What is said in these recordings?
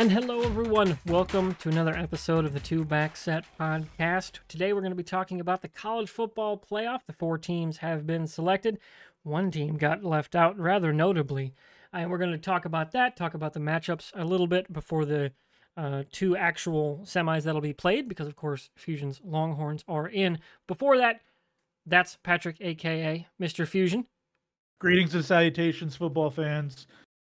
And hello, everyone. Welcome to another episode of the Two Back Set podcast. Today, we're going to be talking about the college football playoff. The four teams have been selected. One team got left out rather notably. And we're going to talk about that, talk about the matchups a little bit before the uh, two actual semis that'll be played, because, of course, Fusion's Longhorns are in. Before that, that's Patrick, aka Mr. Fusion. Greetings and salutations, football fans.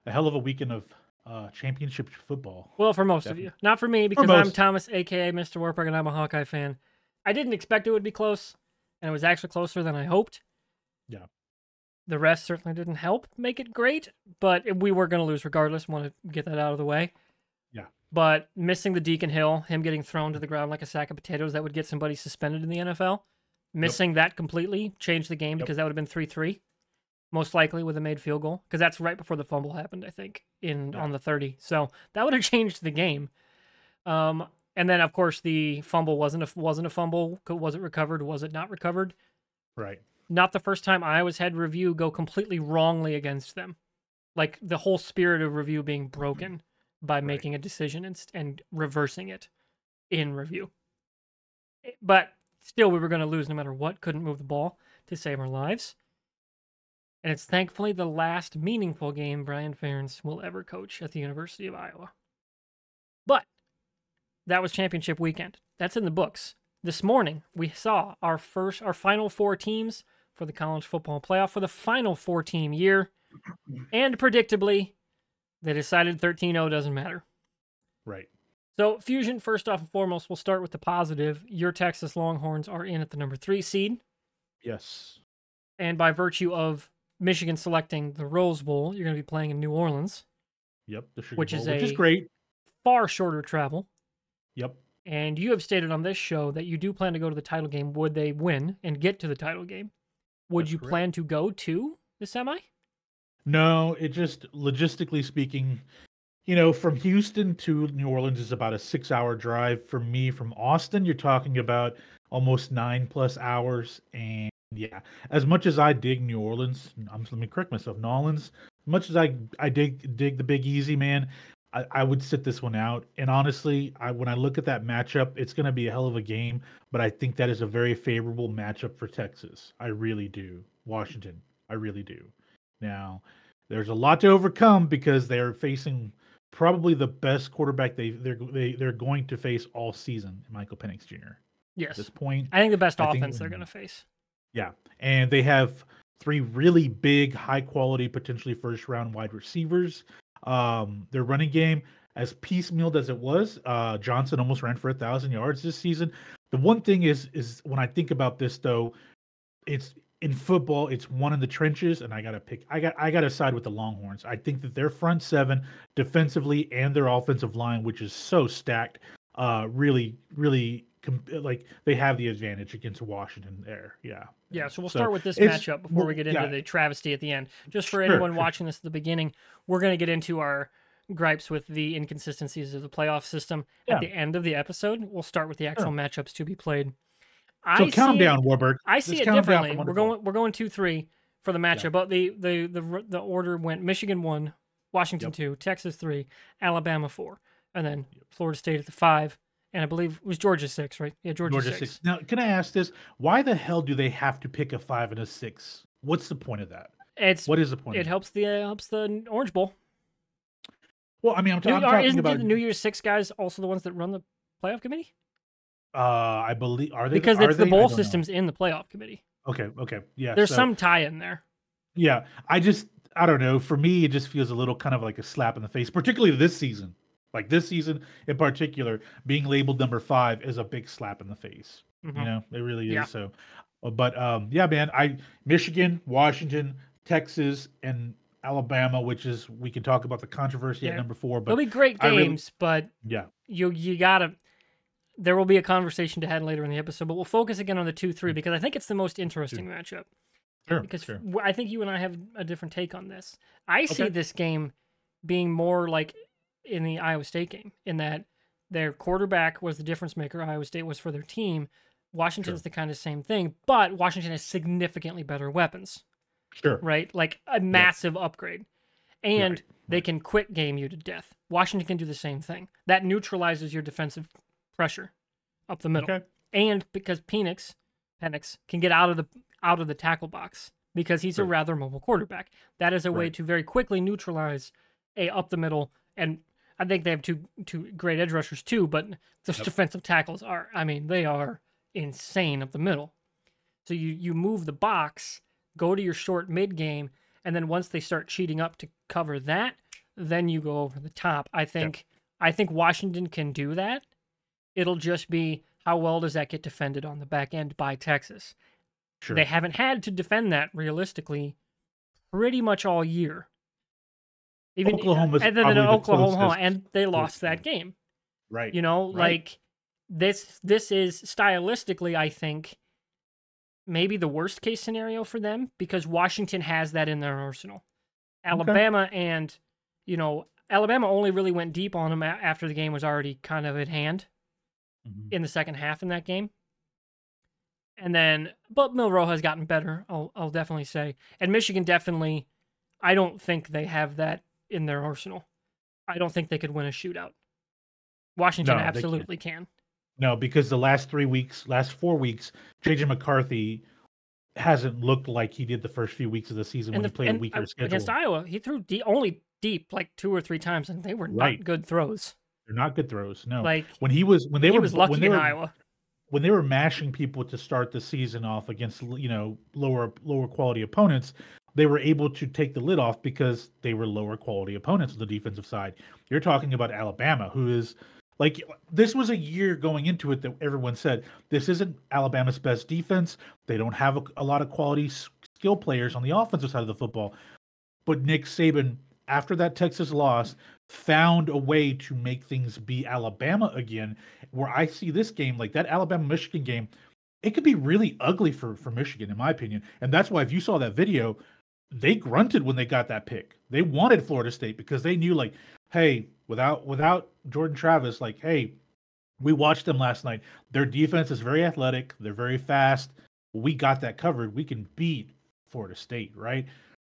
A hell of a weekend of uh, championship football. Well, for most Definitely. of you, not for me because I'm. Thomas, aka Mr. Warburg, and I'm a Hawkeye fan. I didn't expect it would be close, and it was actually closer than I hoped. Yeah. The rest certainly didn't help make it great, but we were going to lose regardless. Want to get that out of the way. Yeah. But missing the Deacon Hill, him getting thrown to the ground like a sack of potatoes, that would get somebody suspended in the NFL. Missing that completely changed the game Yep. because that would have been 3 3, most likely with a made field goal, because that's right before the fumble happened, I think, in Yeah. on the 30. So that would have changed the game. Um, and then, of course, the fumble wasn't a, wasn't a fumble. Was it recovered? Was it not recovered? Right. Not the first time Iowa's had review go completely wrongly against them. Like the whole spirit of review being broken by making a decision and, and reversing it in review. Eh, But still, we were going to lose no matter what. Couldn't move the ball to save our lives. And it's thankfully the last meaningful game Brian Ferentz will ever coach at the University of Iowa. But that was championship weekend. That's in the books. This morning, we saw our first, our final four teams for the college football playoff for the final four team year. And predictably, they decided 13 0 doesn't matter. Right. So, Fusion, first off and foremost, we'll start with the positive. Your Texas Longhorns are in at the number three seed. Yes. And by virtue of Michigan selecting the Rose Bowl, you're going to be playing in New Orleans, Yep. The Sugar Which Bowl, is which is great. far shorter travel. Yep. And you have stated on this show that you do plan to go to the title game. Would they win and get to the title game? Would That's you correct. plan to go to the semi? No, it just logistically speaking, you know, from Houston to New Orleans is about a six-hour drive. For me, from Austin, you're talking about almost nine plus hours. And yeah, as much as I dig New Orleans, I'm let me correct myself. New Orleans, as much as I I dig dig the Big Easy man, I, I would sit this one out. And honestly, I when I look at that matchup, it's going to be a hell of a game. But I think that is a very favorable matchup for Texas. I really do. Washington, I really do. Now, there's a lot to overcome because they're facing probably the best quarterback they they're they, they're going to face all season, Michael Penix Jr. At Yes. this point, I think the best I think- offense they're going to face. Yeah, and they have three really big, high quality, potentially first round wide receivers. Um, their running game, as piecemealed as it was, uh, Johnson almost ran for a thousand yards this season. The one thing is, is when I think about this though, it's in football, it's one in the trenches, and I gotta pick. I got I gotta side with the Longhorns. I think that their front seven, defensively, and their offensive line, which is so stacked, uh, really, really. Like they have the advantage against Washington there. Yeah. Yeah, so we'll So start with this matchup before we get into yeah. the travesty at the end. Just for Sure, anyone sure. watching this at the beginning, we're going to get into our gripes with the inconsistencies of the playoff system Yeah. at the end of the episode. We'll start with the actual matchups to be played. I So see it- down, Warburg. I Just see it 'em down differently. We're going we're going two three for the matchup, but the the the the order went Michigan one, Washington Yep. two, Texas three, Alabama four, and then Florida State at the five, and I believe it was Georgia six, right? Yeah, Georgia, Georgia six. six. Now, can I ask this? Why the hell do they have to pick a five and a six? What's the point of that? It's What is the point? it helps the uh, helps the Orange Bowl. Well, I mean, I'm, New, I'm talking isn't about. the New Year's Six guys also the ones that run the playoff committee? uh, I believe are they Because are it's the they? I bowl don't know. systems in the playoff committee. Okay, okay, yeah. There's so- some tie in there. Yeah, I just I don't know. For me, it just feels a little kind of like a slap in the face, particularly this season. Like this season in particular, being labeled number five is a big slap in the face. Mhm. You know, it really is. Yeah. So, uh, but um, yeah, man, I Michigan, Washington, Texas, and Alabama, which is we can talk about the controversy Yeah. at number four. But it'll be great I really- games, but yeah, you you gotta. There will be a conversation to have later in the episode, but we'll focus again on the two Mm. three because I think it's the most interesting matchup. sure, Because sure. I think you and I have a different take on this. I see this game being more like in the Iowa State game, in that their quarterback was the difference maker. Iowa State was for their team. Washington's Sure. the kind of same thing, but Washington has significantly better weapons, Sure. right? Like a massive upgrade. And Right. they can quick game you to death. Washington can do the same thing. That neutralizes your defensive pressure up the middle. Okay. And because Penix, Penix can get out of the out of the tackle box because he's a rather mobile quarterback. That is a way to very quickly neutralize a up the middle and I think they have two two great edge rushers too, but the Yep. defensive tackles are I mean, they are insane up the middle. So you you move the box, go to your short mid game, and then once they start cheating up to cover that, then you go over the top. I think I think Washington can do that. It'll just be how well does that get defended on the back end by Texas? Sure. They haven't had to defend that realistically pretty much all year. Even Oklahoma's and then the Oklahoma, closest- and they lost that game. right. You know, Right. like this this is stylistically, I think, maybe the worst case scenario for them because Washington has that in their arsenal. Alabama and you know Alabama only really went deep on them after the game was already kind of at hand Mhm. in the second half in that game. And then, but Milroe has gotten better. I'll I'll definitely say, and Michigan definitely. I don't think they have that in their arsenal. I don't think they could win a shootout. Washington No, absolutely can. No, because the last three weeks, last four weeks, JJ McCarthy hasn't looked like he did the first few weeks of the season when And, he the, played a weaker uh, schedule. against Iowa, he threw de- only deep like two or three times, and they were not good throws. They're not good throws. No. Like when he was when they he were when they in were Iowa. when they were mashing people to start the season off against you know lower lower quality opponents, they were able to take the lid off because they were lower quality opponents on the defensive side. You're talking about Alabama, who is like this was a year going into it that everyone said this isn't Alabama's best defense. They don't have a, a lot of quality skill players on the offensive side of the football. But Nick Saban, after that Texas loss, found a way to make things be Alabama again. Where I see this game, like that Alabama Michigan game, it could be really ugly for for Michigan, in my opinion. And that's why if you saw that video, they grunted when they got that pick. They wanted Florida State because they knew, like, hey, without without Jordan Travis, like, hey, we watched them last night. Their defense is very athletic. They're very fast. We got that covered. We can beat Florida State, right?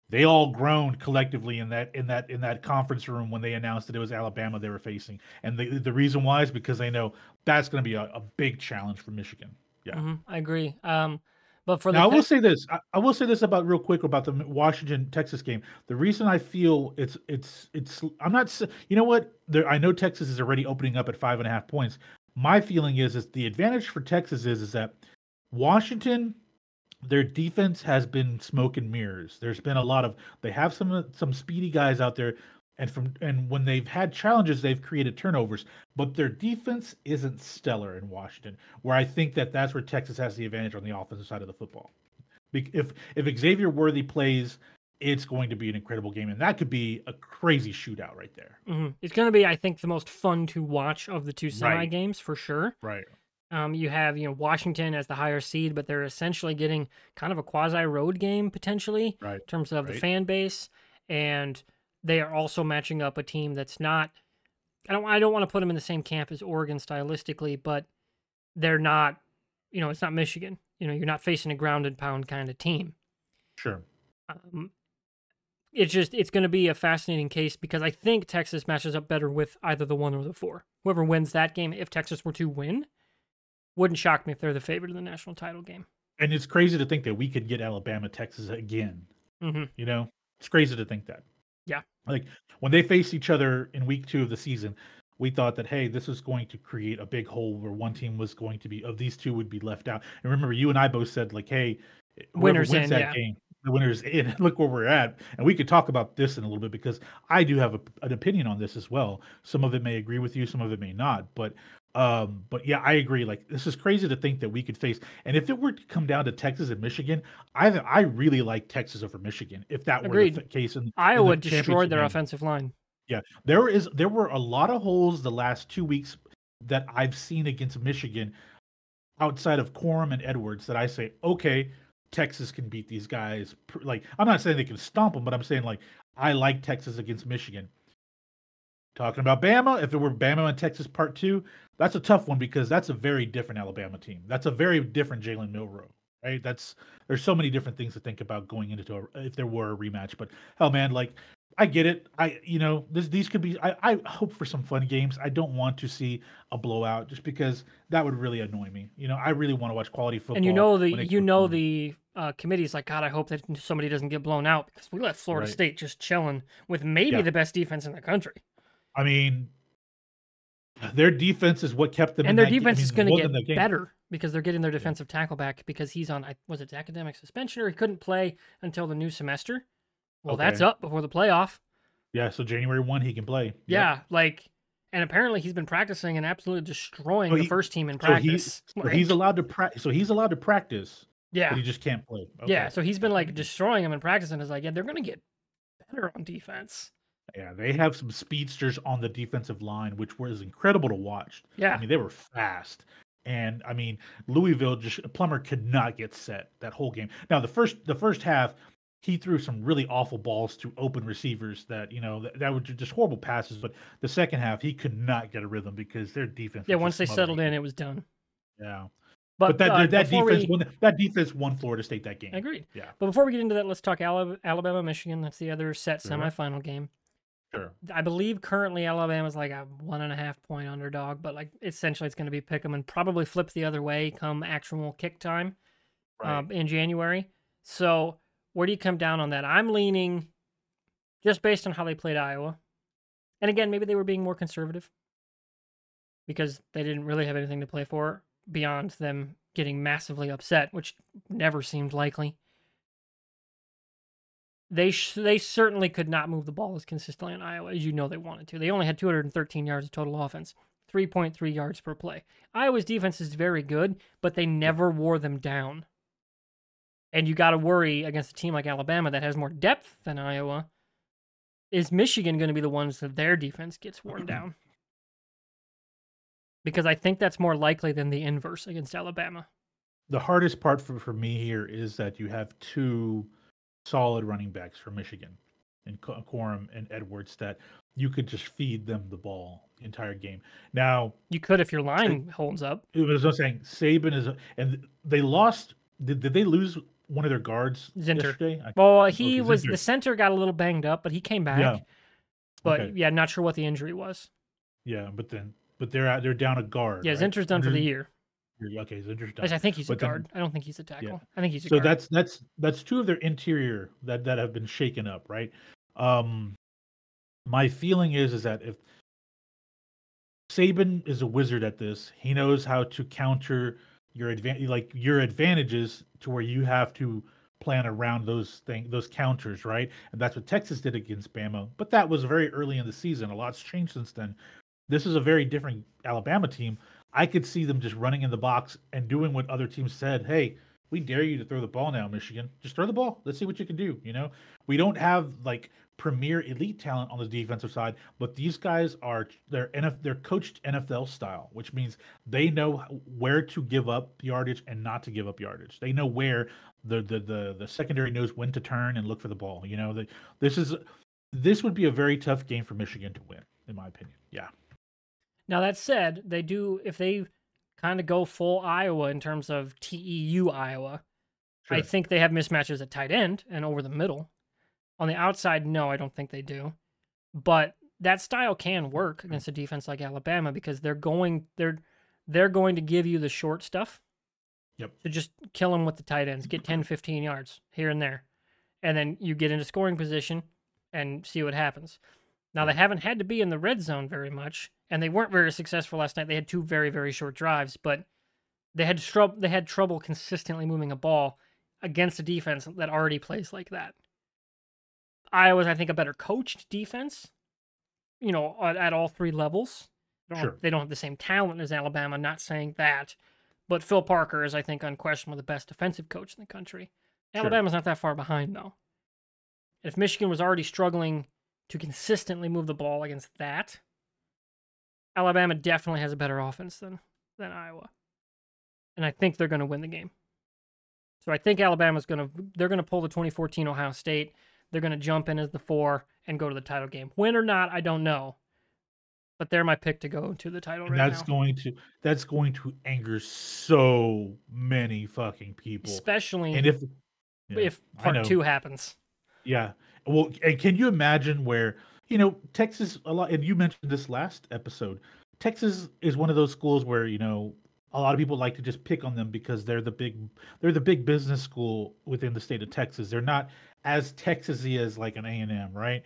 They all groaned collectively in that in that in that conference room when they announced that it was Alabama they were facing, and the the reason why is because they know that's going to be a, a big challenge for Michigan. Yeah. hmm I agree. Um, but for the Now I will say this. I, I will say this about real quick about the Washington Texas game. The reason I feel it's it's it's I'm not you know what there I know Texas is already opening up at five and a half points. My feeling is is the advantage for Texas is is that Washington their defense has been smoke and mirrors. There's been a lot of they have some some speedy guys out there and from and when they've had challenges they've created turnovers but their defense isn't stellar in Washington where I think that that's where Texas has the advantage on the offensive side of the football. If if Xavier Worthy plays, it's going to be an incredible game, and that could be a crazy shootout right there. Mhm. It's going to be, I think, the most fun to watch of the two semi Right. games for sure. Right. Um, you have you know Washington as the higher seed, but they're essentially getting kind of a quasi road game potentially Right. in terms of the fan base, and they are also matching up a team that's not. I don't. I don't want to put them in the same camp as Oregon stylistically, but they're not. You know, it's not Michigan. You know, you're not facing a ground and pound kind of team. Sure. Um, it's just it's going to be a fascinating case because I think Texas matches up better with either the one or the four. Whoever wins that game, if Texas were to win, wouldn't shock me if they're the favorite in the national title game. And it's crazy to think that we could get Alabama Texas again. hmm You know, it's crazy to think that. Yeah. Like when they faced each other in week two of the season, we thought that hey, this was going to create a big hole where one team was going to be of these two would be left out. And remember, you and I both said like, hey, Winners wins in, that yeah. game, the winners in. Look where we're at, and we could talk about this in a little bit because I do have a, an opinion on this as well. Some of it may agree with you, some of it may not, but. Um, but yeah, I agree. Like this is crazy to think that we could face. And if it were to come down to Texas and Michigan, I I really like Texas over Michigan. If that were the case, in, in the Iowa destroyed their game. offensive line. Yeah, there is there were a lot of holes the last two weeks that I've seen against Michigan, outside of Corum and Edwards, that I say, okay, Texas can beat these guys. Like I'm not saying they can stomp them, but I'm saying like I like Texas against Michigan. Talking about Bama, if it were Bama and Texas part two, that's a tough one because that's a very different Alabama team. That's a very different Jalen Milroe, right? That's there's so many different things to think about going into a, if there were a rematch. But hell, man, like I get it. I you know this these could be. I, I hope for some fun games. I don't want to see a blowout just because that would really annoy me. You know, I really want to watch quality football. And you know the you know on. the uh, committee's like God. I hope that somebody doesn't get blown out because we let Florida Right. State just chilling with maybe Yeah. the best defense in the country, I mean, their defense is what kept them. in and their that ga- I defense is going to get game. better because they're getting their defensive tackle back because he's on I- was it academic suspension or he couldn't play until the new semester. Well, that's up before the playoff. Yeah, so January one he can play. Yep. Yeah, like, and apparently he's been practicing and absolutely destroying So the first team in so he- practice. So he's allowed to practice. So he's allowed to practice, yeah, but he just can't play. yeah. So he's been like mm. destroying them in practice, and is like, yeah, they're gonna get better on defense. Yeah, they have some speedsters on the defensive line, which was incredible to watch. Yeah, I mean, they were fast. And I mean, Louisville just Plummer could not get set that whole game. Now the first the first half, he threw some really awful balls to open receivers that you know that, that were just horrible passes. But the second half, he could not get a rhythm because their defense. yeah. Once they settled in, it was done. yeah. But, But, that uh, that defense we, won that defense won Florida State that game. agreed. Yeah. But before we get into that, let's talk Alabama, Michigan. That's the other set Sure. semifinal game. Sure. I believe currently Alabama's like a one and a half point underdog, but like essentially it's going to be pick 'em and probably flip the other way come actual kick time. Right. um, in January. So where do you come down on that? I'm leaning just based on how they played Iowa. And again, maybe they were being more conservative because they didn't really have anything to play for beyond them getting massively upset, which never seemed likely. They sh- they certainly could not move the ball as consistently in Iowa as you know they wanted to. They only had 213 yards of total offense, 3.3 yards per play. Iowa's defense is very good, but they never wore them down. And you got to worry against a team like Alabama that has more depth than Iowa. Is Michigan going to be the ones that their defense gets worn down? Because I think that's more likely than the inverse against Alabama. the hardest part for, for me here is that you have two solid running backs for Michigan and Corum and Edwards that you could just feed them the ball the entire game. Now, You could if your line holds up. it was just saying Saban is, a, and they lost. Did, did they lose one of their guards Zinter. yesterday? I- Well, uh, oh, he Okay, was Zinter. the center got a little banged up, but he came back. Yeah. But Okay. yeah, not sure what the injury was. yeah, but then but they're out, they're down a guard. Yeah, right? Zinter's done for the year. Okay, he's done. I think he's a But then- guard. I don't think he's a tackle. I think he's a guard. so guard. that's that's that's two of their interior that that have been shaken up right um my feeling is is that if Saban is a wizard at this he knows how to counter your advantage like your advantages to where you have to plan around those thing those counters right and that's what Texas did against Bama but that was very early in the season a lot's changed since then this is a very different Alabama team I could see them just running in the box and doing what other teams said hey we dare you to throw the ball now, Michigan. Just throw the ball. Let's see what you can do. You know, we don't have like premier elite talent on the defensive side, but these guys are they're NF, they're coached NFL style, which means they know where to give up yardage and not to give up yardage. They know where the the the, the secondary knows when to turn and look for the ball. You know, that this is this would be a very tough game for Michigan to win, in my opinion. Yeah. Now that said, they do if they kind of go full Iowa in terms of TEU Iowa. I think they have mismatches at tight end and over the middle. On the outside, no, I don't think they do. But that style can work hmm. against a defense like Alabama because they're going they're they're going to give you the short stuff. Yep. To just kill them with the tight ends, get 10, 15 yards here and there. And then you get into scoring position and see what happens. Now they haven't had to be in the red zone very much, and they weren't very successful last night. They had two very, very short drives, but they had trouble they had trouble consistently moving a ball against a defense that already plays like that. Iowa's, I think, a better coached defense, you know, at, at all three levels. They don't, Sure. they don't have the same talent as Alabama, not saying that. But Phil Parker is, I think, unquestionably the best defensive coach in the country. Sure. Alabama's not that far behind, though. If Michigan was already struggling to consistently move the ball against that, Alabama definitely has a better offense than, than Iowa. And I think they're going to win the game. So I think Alabama's going to they're going to pull the 2014 Ohio State. They're going to jump in as the 4 and go to the title game. Win or not, I don't know. But they're my pick to go to the title And right that's now. going to that's going to anger so many fucking people. Especially and if yeah, if part 2 happens. Yeah, Well, and can you imagine where you know Texas a lot? And you mentioned this last episode. Texas is one of those schools where you know a lot of people like to just pick on them because they're the big they're the big business school within the state of Texas. They're not as Texasy as like an A and M, right?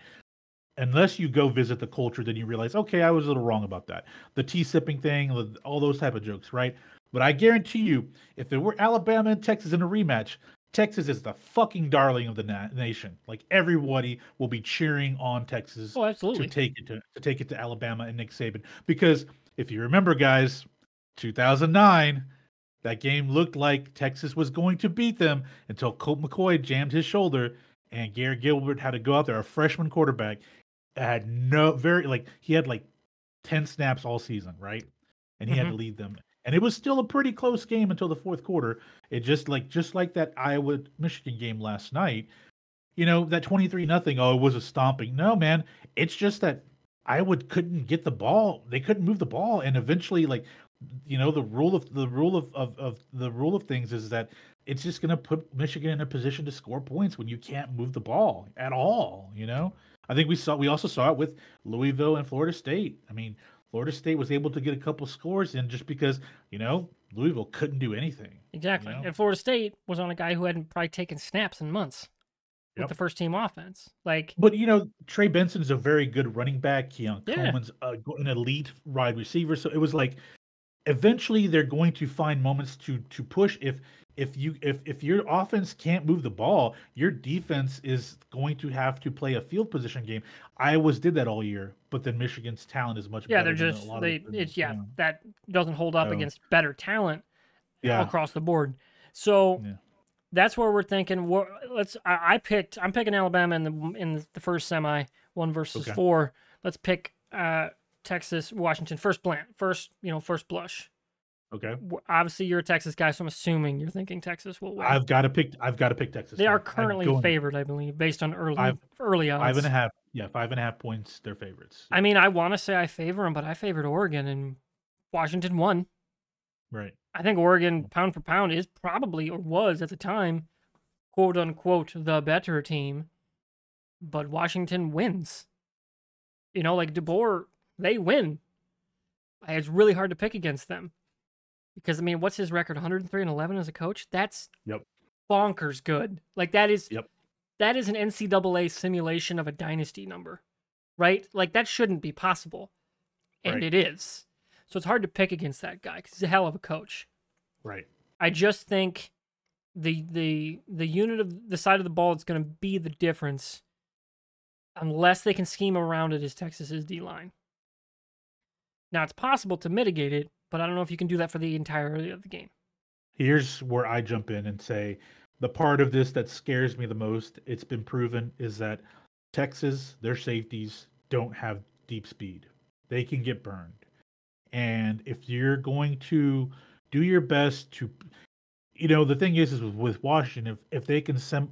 Unless you go visit the culture, then you realize, okay, I was a little wrong about that. The tea sipping thing, all those type of jokes, right? But I guarantee you, if there were Alabama and Texas in a rematch, Texas is the fucking darling of the na- nation. Like everybody will be cheering on Texas oh, absolutely. to take it to, to take it to Alabama and Nick Saban. Because if you remember, guys, 2009, that game looked like Texas was going to beat them until Colt McCoy jammed his shoulder and Garrett Gilbert had to go out there, a freshman quarterback, had no very like he had like 10 snaps all season, right? And he mm-hmm. had to lead them. And it was still a pretty close game until the fourth quarter. It just like just like that Iowa Michigan game last night, you know, that 23 nothing, oh, it was a stomping. No, man, it's just that Iowa couldn't get the ball. They couldn't move the ball. And eventually, like you know the rule of the rule of, of, of the rule of things is that it's just going to put Michigan in a position to score points when you can't move the ball at all. You know, I think we saw we also saw it with Louisville and Florida State. I mean, Florida State was able to get a couple scores in just because you know Louisville couldn't do anything. Exactly, you know? and Florida State was on a guy who hadn't probably taken snaps in months with the first team offense. Like, but you know, Trey Benson's a very good running back. Keon yeah. Coleman's a, an elite wide receiver. So it was like eventually they're going to find moments to to push if if you if if your offense can't move the ball your defense is going to have to play a field position game iowa's did that all year but then michigan's talent is much better. yeah they're just they of, it's yeah, that doesn't hold up so, against better talent yeah. across the board so yeah. that's where we're thinking let's I, I, picked i'm picking alabama in the in the first semi one versus okay. four let's pick uh Texas, Washington, first blush, first you know, first blush. Okay. Obviously, you're a Texas guy, so I'm assuming you're thinking Texas will win. I've got to pick. I've got to pick Texas. They are currently favored, I believe, based on early five, early odds. Five and a half. Yeah, five and a half points. They're favorites. I mean, I want to say I favor them, but I favored Oregon and Washington won. Right. I think Oregon, pound for pound, is probably or was at the time, quote unquote, the better team. But Washington wins. You know, like DeBoer they win. It's really hard to pick against them because I mean, what's his record? 103 and 11 as a coach. That's yep bonkers good. Like that is yep that is an NCAA simulation of a dynasty number, right? Like that shouldn't be possible, and right. it is. So it's hard to pick against that guy because he's a hell of a coach. Right. I just think the the the unit of the side of the ball that's going to be the difference, unless they can scheme around it, is Texas's D line. Now it's possible to mitigate it, but I don't know if you can do that for the entirety of the game. Here's where I jump in and say the part of this that scares me the most, it's been proven, is that Texas, their safeties don't have deep speed. They can get burned. And if you're going to do your best to, you know, the thing is, is with Washington, if, if they can sem-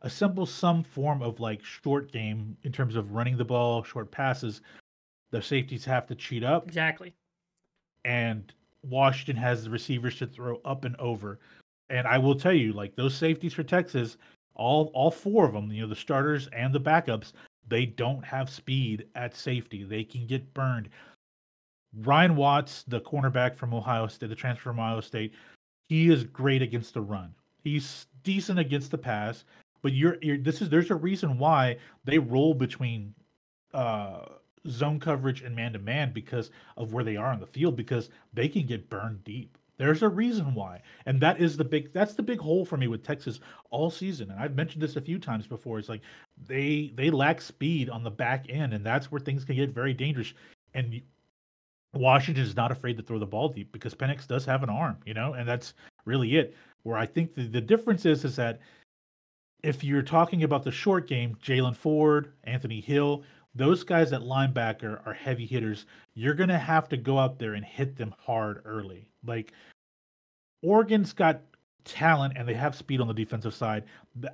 assemble some form of like short game in terms of running the ball, short passes, the safeties have to cheat up. Exactly. And Washington has the receivers to throw up and over. And I will tell you, like those safeties for Texas, all all four of them, you know, the starters and the backups, they don't have speed at safety. They can get burned. Ryan Watts, the cornerback from Ohio State, the transfer from Ohio State, he is great against the run. He's decent against the pass, but you're, you're this is there's a reason why they roll between uh zone coverage and man to man because of where they are on the field because they can get burned deep. There's a reason why. And that is the big that's the big hole for me with Texas all season. And I've mentioned this a few times before. It's like they they lack speed on the back end and that's where things can get very dangerous. And Washington is not afraid to throw the ball deep because Penix does have an arm, you know, and that's really it. Where I think the, the difference is is that if you're talking about the short game, Jaylan Ford, Anthony Hill, those guys at linebacker are heavy hitters. You're going to have to go out there and hit them hard early. Like Oregon's got talent and they have speed on the defensive side.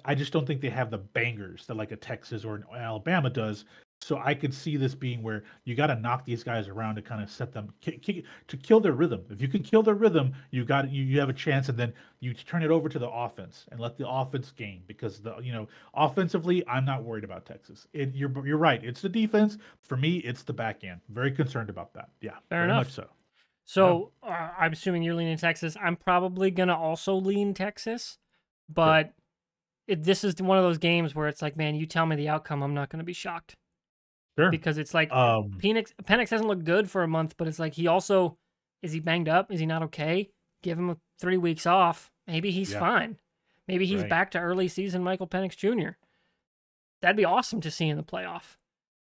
I just don't think they have the bangers that like a Texas or an Alabama does So I could see this being where you got to knock these guys around to kind of set them kick, kick, to kill their rhythm. If you can kill their rhythm, you got you, you have a chance, and then you turn it over to the offense and let the offense gain because the you know offensively, I'm not worried about Texas. It, you're you're right. It's the defense for me. It's the back end. Very concerned about that. Yeah, Fair very enough. much so. So uh, I'm assuming you're leaning Texas. I'm probably gonna also lean Texas, but it, this is one of those games where it's like, man, you tell me the outcome, I'm not gonna be shocked Sure. because it's like Um, Penix Penix hasn't looked good for a month, but it's like he also is he banged up? Is he not okay? Give him a three weeks off. Maybe he's Yeah. fine. Maybe he's Right. back to early season Michael Penix Jr. That'd be awesome to see in the playoff.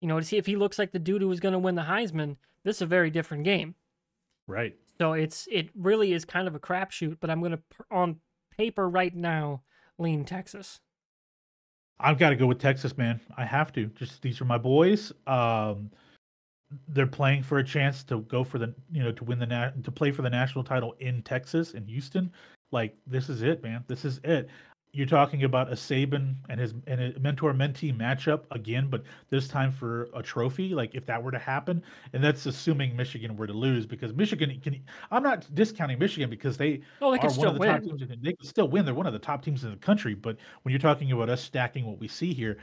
You know, to see if he looks like the dude who was going to win the Heisman. This is a very different game. Right. So it's it really is kind of a crapshoot. But I'm going to on paper right now lean Texas. I've got to go with Texas, man. I have to. Just these are my boys. Um, they're playing for a chance to go for the you know to win the na- to play for the national title in Texas in Houston. Like this is it, man. This is it. You're talking about a Saban and his and a mentor mentee matchup again, but this time for a trophy. Like if that were to happen, and that's assuming Michigan were to lose because Michigan can. I'm not discounting Michigan because they Oh, they are can still the top win. teams. in- They can still win. They're one of the top teams in the country. But when you're talking about us stacking what we see here,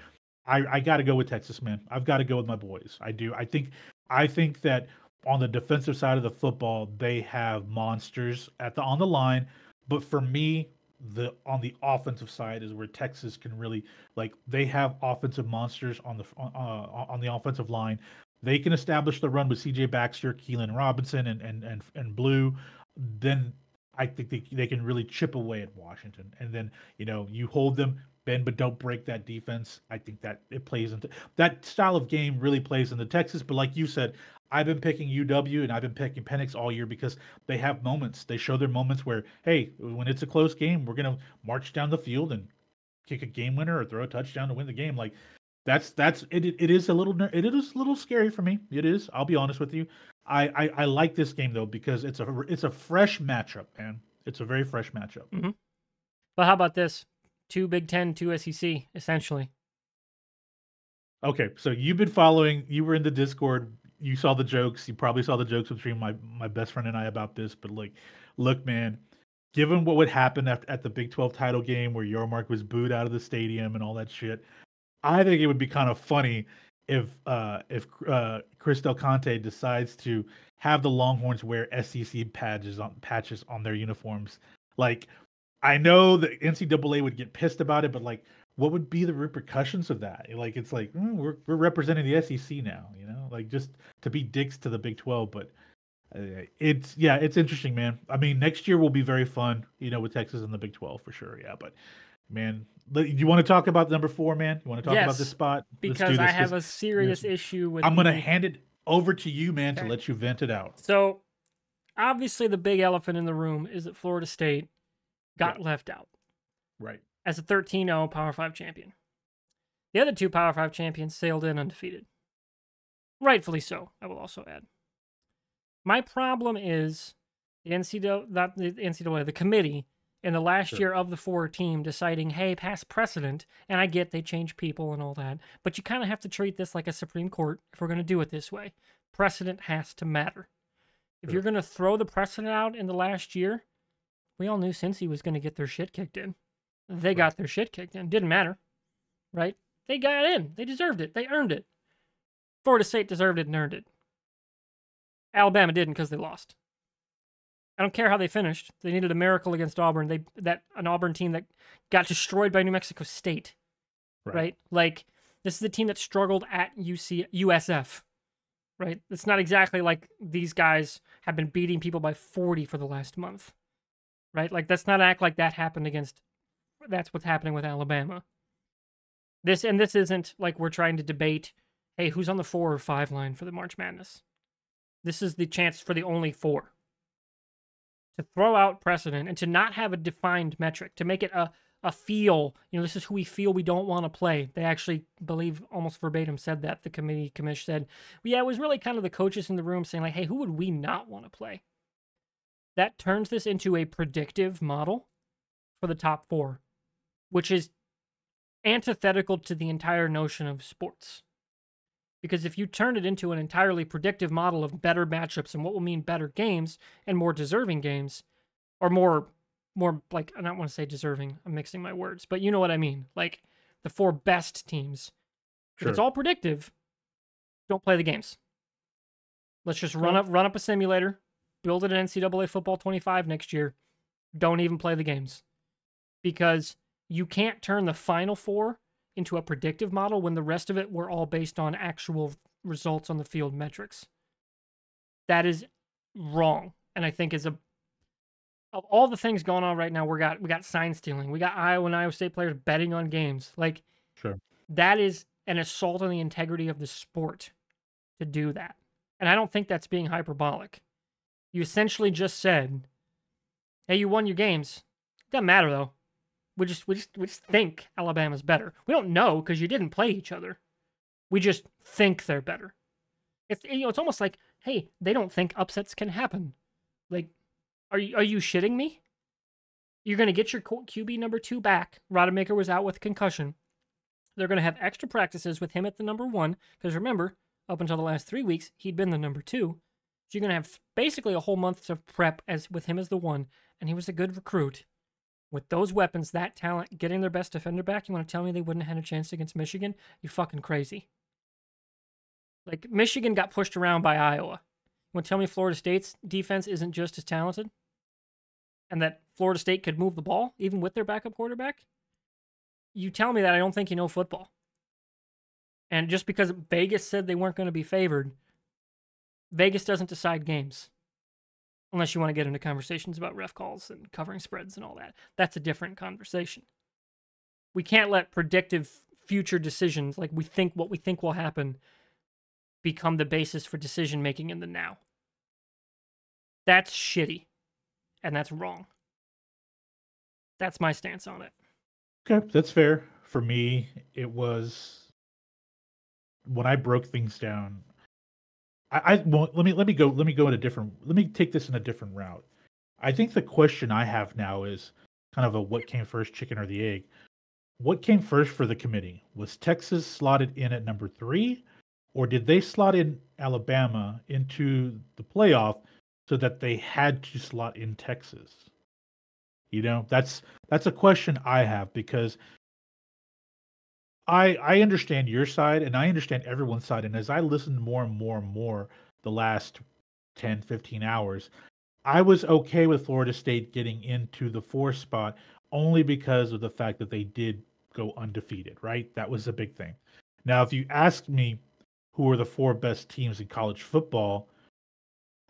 I, I got to go with Texas, man. I've got to go with my boys. I do. I think. I think that on the defensive side of the football, they have monsters at the on the line. But for me, the on the offensive side is where Texas can really like. They have offensive monsters on the uh, on the offensive line. They can establish the run with C.J. Baxter, Keilan Robinson, and and and and Blue. Then I think they, they can really chip away at Washington. And then, you know, you hold them, Ben, but don't break that defense. I think that it plays into that style of game really plays into Texas. But like you said, I've been picking UW and I've been picking Penix all year because they have moments. They show their moments where, hey, when it's a close game, we're gonna march down the field and kick a game winner or throw a touchdown to win the game. Like that's that's it. It is a little it is a little scary for me. It is. I'll be honest with you. I, I I like this game though because it's a it's a fresh matchup, man. It's a very fresh matchup. Mm-hmm. But how about this? Two Big Ten, two SEC, essentially. Okay, so you've been following. You were in the Discord. You saw the jokes. You probably saw the jokes between my my best friend and I about this. But like, look, man. Given what would happen at, at the Big Twelve title game where Yormark was booed out of the stadium and all that shit, I think it would be kind of funny if uh if uh Chris Del Conte decides to have the Longhorns wear SEC patches on patches on their uniforms. Like, I know the NCAA would get pissed about it, but like, what would be the repercussions of that? Like, it's like mm, we're we're representing the SEC now, you know, like just to be dicks to the Big Twelve. But uh, it's yeah, it's interesting, man. I mean, next year will be very fun, you know, with Texas and the Big Twelve for sure. Yeah, but man, do you want to talk about number four, man? You want to talk about this spot? Because I have a serious issue with. I'm gonna the- hand it over to you, man, to let you vent it out. So, obviously, the big elephant in the room is that Florida State got left out Right. As a 13 0 Power 5 champion. The other two Power 5 champions sailed in undefeated. Rightfully so, I will also add. My problem is the NCAA, not the NCAA, the committee in the last Sure. year of the four team deciding, hey, pass precedent. And I get they change people and all that, but you kind of have to treat this like a Supreme Court if we're going to do it this way. Precedent has to matter. If Sure. you're going to throw the precedent out in the last year, we all knew Cincy was going to get their shit kicked in. They got their shit kicked in. Didn't matter, right? They got in. They deserved it. They earned it. Florida State deserved it and earned it. Alabama didn't because they lost. I don't care how they finished. They needed a miracle against Auburn. They that an Auburn team that got destroyed by New Mexico State, right? Like this is the team that struggled at UC USF, right? It's not exactly like these guys have been beating people by 40 for the last month, right? Like let's not act like that happened against. That's what's happening with Alabama. This and this isn't like we're trying to debate. Hey, who's on the four or five line for the March Madness? This is the chance for the only four to throw out precedent and to not have a defined metric to make it a a feel you know this is who we feel we don't want to play they actually believe almost verbatim said that the committee commish said yeah it was really kind of the coaches in the room saying like hey who would we not want to play that turns this into a predictive model for the top four which is antithetical to the entire notion of sports Because if you turn it into an entirely predictive model of better matchups and what will mean better games and more deserving games, or more, more like I don't want to say deserving. I'm mixing my words, but you know what I mean. Like the four best teams. If it's all predictive, don't play the games. Let's just run up run up a simulator, build it in NCAA football 25 next year. Don't even play the games. Because you can't turn the final four into a predictive model when the rest of it were all based on actual results on the field metrics. That is wrong. And I think is a of all the things going on right now, we got we got sign stealing. We got Iowa and Iowa State players betting on games. Like Sure. that is an assault on the integrity of the sport to do that. And I don't think that's being hyperbolic. You essentially just said, "Hey, you won your games. Doesn't matter though. We just we just we just think Alabama's better. We don't know because you didn't play each other. We just think they're better. It's you know it's almost like, hey, they don't think upsets can happen. Like, are you are you shitting me? You're gonna get your QB number two back. Rodemaker was out with concussion. They're gonna have extra practices with him at the number one because remember, up until the last three weeks, he'd been the number two. So you're gonna have basically a whole month of prep as with him as the one, and he was a good recruit. With those weapons, that talent, getting their best defender back, you want to tell me they wouldn't have had a chance against Michigan? You're fucking crazy. Like Michigan got pushed around by Iowa. You want to tell me Florida State's defense isn't just as talented? And that Florida State could move the ball even with their backup quarterback? You tell me that I don't think you know football. And just because Vegas said they weren't going to be favored, Vegas doesn't decide games. Unless you want to get into conversations about ref calls and covering spreads and all that. That's a different conversation. We can't let predictive future decisions, like we think what we think will happen, become the basis for decision making in the now. That's shitty. And that's wrong. That's my stance on it. Okay, that's fair. For me, it was when I broke things down. I, I well, let me let me go let me go in a different let me take this in a different route. I think the question I have now is kind of a what came first, chicken or the egg. What came first for the committee? Was Texas slotted in at number three, or did they slot in Alabama into the playoff so that they had to slot in Texas? You know, that's that's a question I have because I I understand your side and I understand everyone's side and as I listened more and more and more the last 10 15 hours I was okay with Florida State getting into the 4 spot only because of the fact that they did go undefeated, right? That was a big thing. Now if you ask me who are the four best teams in college football,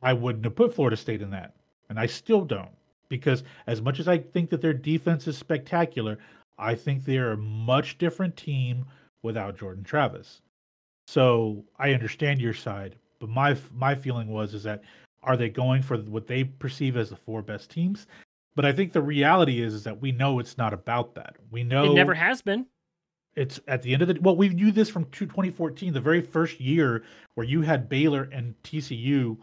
I wouldn't have put Florida State in that. And I still don't because as much as I think that their defense is spectacular, I think they're a much different team without Jordan Travis. So I understand your side, but my my feeling was is that are they going for what they perceive as the four best teams? But I think the reality is, is that we know it's not about that. We know It never has been. it's at the end of the well we knew this from two- 2014 the very first year where you had baylor and tcu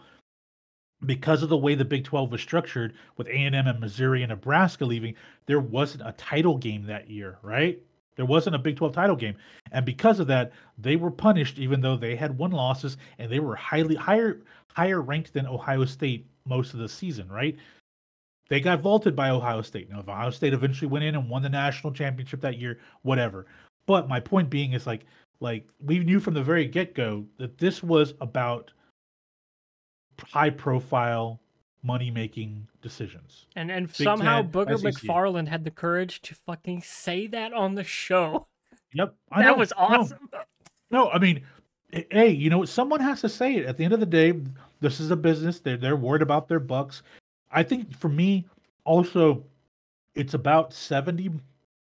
because of the way the big 12 was structured with a&m and missouri and nebraska leaving there wasn't a title game that year right? There wasn't a big 12 title game. And because of that they were punished even though they had one losses and they were highly higher higher ranked than ohio state most of the season right? They got vaulted by ohio state. Now if ohio state eventually went in and won the national championship that year whatever. But my point being is like like we knew from the very get-go that this was about high profile money making decisions. And and Big somehow Ten, Booger SEC. McFarland had the courage to fucking say that on the show. Yep. I that know. was awesome. No, I mean, hey, you know, someone has to say it. At the end of the day, this is a business. They're they're worried about their bucks. I think for me, also, it's about 70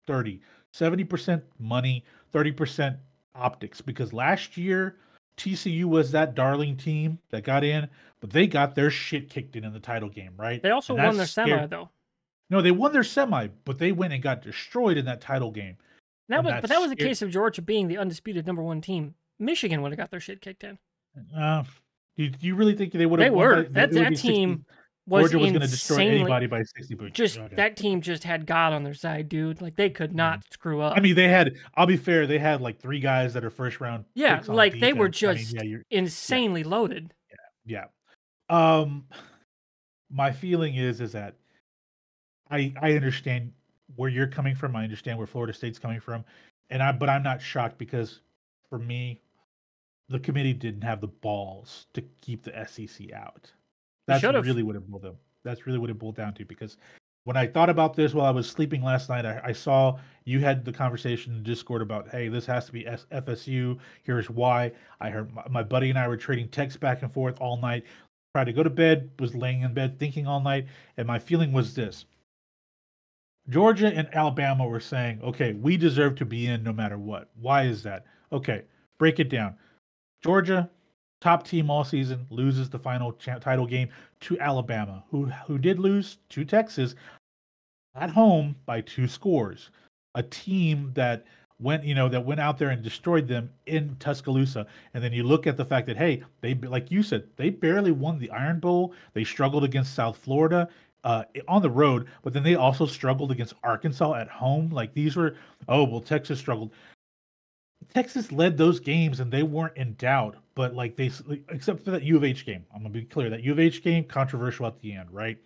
30. 70% money, 30% optics. Because last year, TCU was that darling team that got in, but they got their shit kicked in in the title game, right? They also won that their scared- semi though. No, they won their semi, but they went and got destroyed in that title game. That was, but that was a case of Georgia being the undisputed number one team. Michigan would have got their shit kicked in. Uh, do, do you really think they would have? They were. That that team was Georgia was going to destroy anybody by 60 points. Just Okay. that team just had God on their side, dude. Like they could not screw up. I mean, they had. I'll be fair. They had like three guys that are first round. Yeah, picks on like, they were defense. I mean, just- yeah, insanely loaded. yeah. Um, my feeling is is that I I understand where you're coming from. I understand where Florida State's coming from, and I but I'm not shocked because for me, the committee didn't have the balls to keep the SEC out. That's really what it boiled down. That's really what it boiled down to because when I thought about this while I was sleeping last night, I, I saw you had the conversation in Discord about, hey, this has to be S- FSU. Here's why. I heard my, my buddy and I were trading texts back and forth all night. Tried to go to bed, was laying in bed thinking all night, and my feeling was this. Georgia and Alabama were saying, okay, we deserve to be in no matter what. Why is that? Okay, break it down. Georgia, top team all season, loses the final cha- title game to Alabama, who who did lose to Texas at home by two scores. A team that went, you know, that went out there and destroyed them in Tuscaloosa. And then you look at the fact that hey, they like you said, they barely won the Iron Bowl. They struggled against South Florida uh, on the road, but then they also struggled against Arkansas at home. Like these were, oh well, Texas struggled. Texas led those games and they weren't in doubt, but like they, except for that U of H game, I'm gonna be clear that U of H game controversial at the end, right?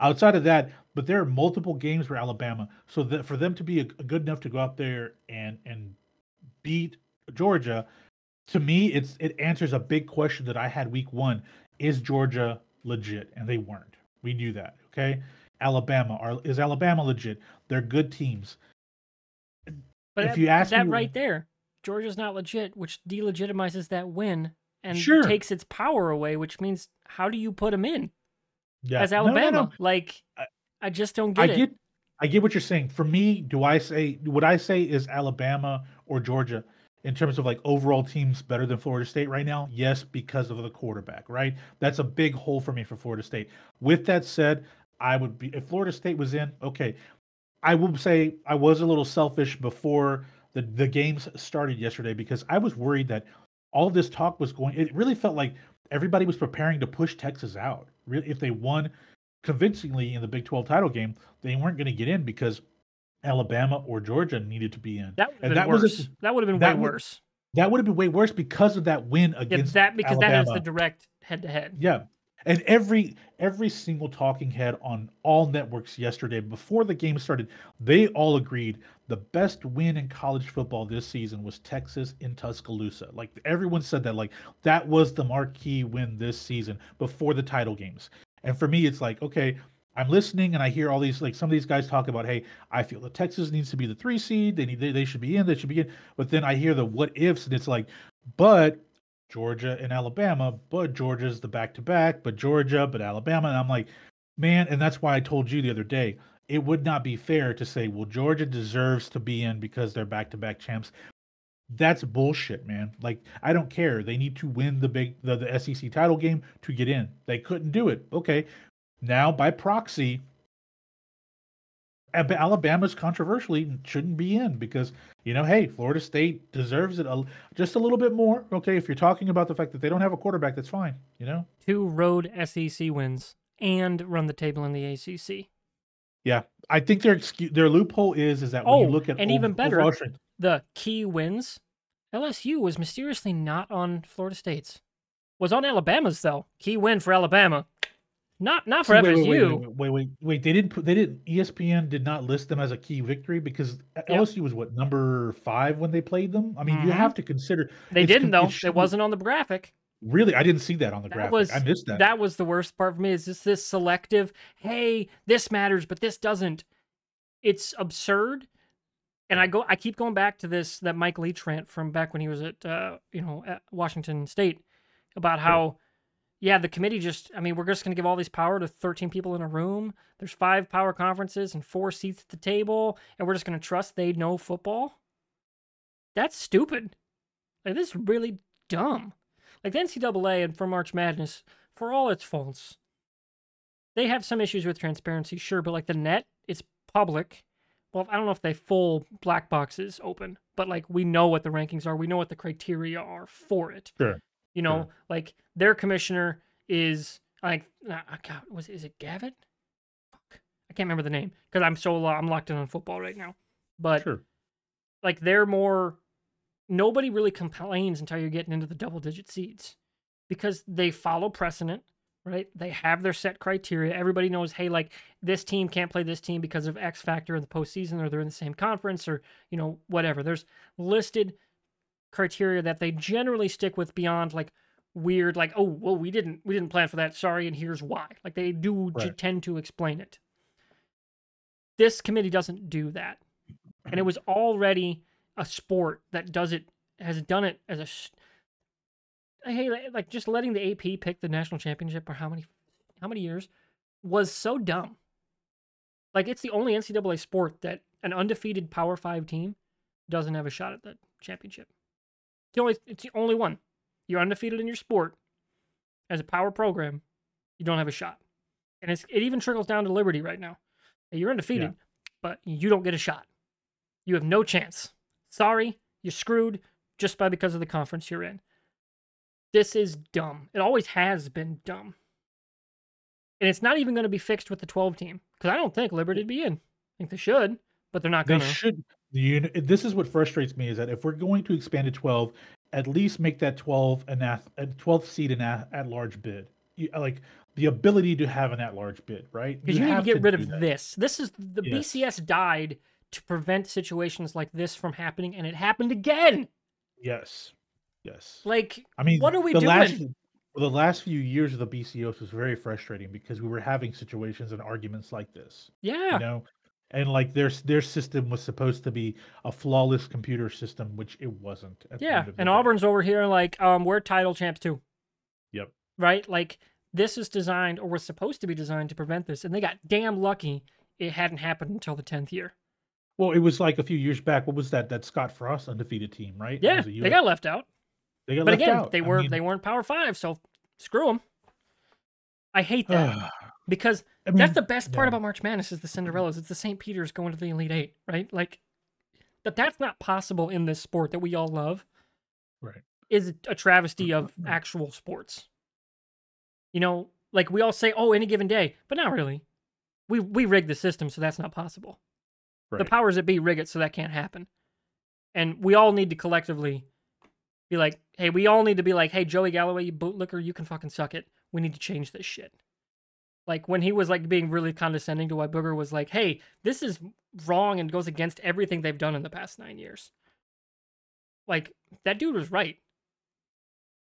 Outside of that, but there are multiple games for Alabama, so that for them to be a, a good enough to go out there and and beat Georgia, to me, it's it answers a big question that I had week one: Is Georgia legit? And they weren't. We knew that. Okay, Alabama are is Alabama legit? They're good teams. But If that- you ask that me- right there, Georgia's not legit, which delegitimizes that win and Sure. takes its power away, which means how do you put them in Yeah, as No, no, no. Alabama? Like, I- I just don't I get it. get I get what you're saying. For me, do I say would I say is Alabama or Georgia in terms of like overall teams better than Florida State right now? Yes, because of the quarterback, right? That's a big hole for me for Florida State. With that said, I would be if Florida State was in, okay. I will say I was a little selfish before the the games started yesterday because I was worried that all this talk was going it really felt like everybody was preparing to push Texas out. Really if they won convincingly in the Big 12 title game, they weren't going to get in because Alabama or Georgia needed to be in. That would have And been that was worse. a- that would have been way would- worse. That would have been way worse because of that win Yeah, against that because that is Alabama. the direct head to head. Yeah. And every every single talking head on all networks yesterday before the game started, they all agreed the best win in college football this season was Texas in Tuscaloosa. Like everyone said that like that was the marquee win this season before the title games. And for me it's like, okay, I'm listening and I hear all these like some of these guys talk about, hey, I feel that Texas needs to be the 3 seed, they need they, they should be in, they should be in. But then I hear the what ifs and it's like, but Georgia and Alabama, but Georgia's the back to back, but Georgia, but Alabama. And I'm like, man, and that's why I told you the other day, it would not be fair to say, well, Georgia deserves to be in because they're back to back champs. That's bullshit, man. Like, I don't care. They need to win the big the, the SEC title game to get in. They couldn't do it. Okay. Now by proxy, Alabama's controversially shouldn't be in because you know, hey, Florida State deserves it a, just a little bit more. Okay, if you're talking about the fact that they don't have a quarterback, that's fine. You know, Two road SEC wins and run the table in the ACC. yeah. I think their excuse, their loophole is is that when you Oh, look at and ov- even better, The key wins. LSU was mysteriously not on Florida State's. Was on Alabama's though. Key win for Alabama. Not not for See, wait, FSU. wait, wait, wait, wait, wait, wait. They didn't put they didn't ESPN did not list them as a key victory because LSU was what number five when they played them. I mean, you Mhm. have to consider They didn't though. it It, wasn't on the graphic. really. I didn't see that on the That graphic. was I missed that. That was the worst part for me. Is just this selective? Hey, this matters, but this doesn't. It's absurd. And I go. I keep going back to this that Mike Leach rant from back when he was at uh, you know at Washington State about how. Yeah, the committee just, I mean, we're just going to give all these power to 13 people in a room. There's five power conferences and four seats at the table, and we're just going to trust they know football. That's stupid. Like, this is really dumb. Like, the NCAA and for March Madness, for all its faults, they have some issues with transparency, sure, but like the net, it's public. Well, I don't know if they full black boxes open, but like we know what the rankings are, we know what the criteria are for it. Sure. You know, Sure. like their commissioner is Like, uh, God, was is it Gavitt? Fuck, I can't remember the name because I'm so lo- I'm locked in on football right now. But Sure. like, they're more. Nobody really complains until you're getting into the double digit seeds because they follow precedent, right? They have their set criteria. Everybody knows, hey, like this team can't play this team because of X factor in the postseason, or they're in the same conference, or you know whatever. There's listed criteria that they generally stick with beyond like weird, like oh well we didn't we didn't plan for that, sorry, and here's why. Like they do Right. tend to explain it. This committee doesn't do that, and it mm-hmm. was already a sport that does it has done it as a hey like just letting the AP pick the national championship for how many how many years was so dumb. Like it's the only NCAA sport that an undefeated Power Five team doesn't have a shot at the championship. It's the only it's the only one. You're undefeated in your sport as a power program, you don't have a shot. And it's it even trickles down to Liberty right now. You're undefeated, but you don't get a shot. You have no chance. Sorry, you're screwed just by because of the conference you're in. This is dumb. It always has been dumb. And it's not even going to be fixed with the 12 team because I don't think Liberty would be in. I think they should, but they're not going to. should. You this is what frustrates me is that if we're going to expand to 12, at least make that 12 an ath- a 12th seed an at, at large bid. You, uh, like the ability to have an at large bid, right? Because you, need to get rid of that. this. This is the Yes. BCS died to prevent situations like this from happening, and it happened again. Yes. Yes. Like, I mean, what are we the doing? Last, the last few years of the BCOs was very frustrating because we were having situations and arguments like this. yeah, You know, and like their their system was supposed to be a flawless computer system, which it wasn't. At the yeah. end of the And. Auburn's over here like, um, we're title champs too. Yep. Right? Like, this is designed or was supposed to be designed to prevent this, and they got damn lucky it hadn't happened until the tenth year. Well, it was like a few years back. What was that? That Scott Frost undefeated team, right? Yeah, they got left out. they got But left again, out. they I were mean, they weren't Power Five, so screw them. I hate that because I mean, that's the best part yeah. about March Madness is the Cinderellas. It's the St. Peter's going to the Elite Eight, right? Like that. That's not possible in this sport that we all love. Right. Is a travesty of actual sports. You know, like we all say, "Oh, any given day," but not really. We we rig the system, so that's not possible. The powers that be rig it, so that can't happen. And we all need to collectively be like, "Hey, we all need to be like, hey, Joey Galloway, you bootlicker, you can fucking suck it. We need to change this shit." Like when he was like being really condescending to why Booger was like, "Hey, this is wrong and goes against everything they've done in the past nine years." Like that dude was right.